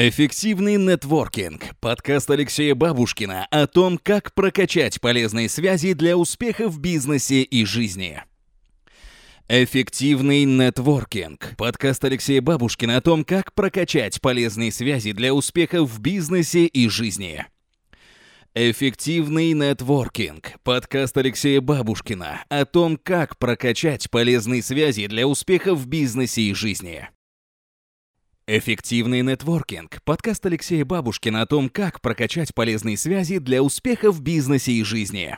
Эффективный нетворкинг. Подкаст Алексея Бабушкина о том, как прокачать полезные связи для успеха в бизнесе и жизни. Эффективный нетворкинг. Подкаст Алексея Бабушкина о том, как прокачать полезные связи для успеха в бизнесе и жизни. Эффективный нетворкинг. Подкаст Алексея Бабушкина о том, как прокачать полезные связи для успеха в бизнесе и жизни. Эффективный нетворкинг. Подкаст Алексея Бабушкина о том, как прокачать полезные связи для успеха в бизнесе и жизни.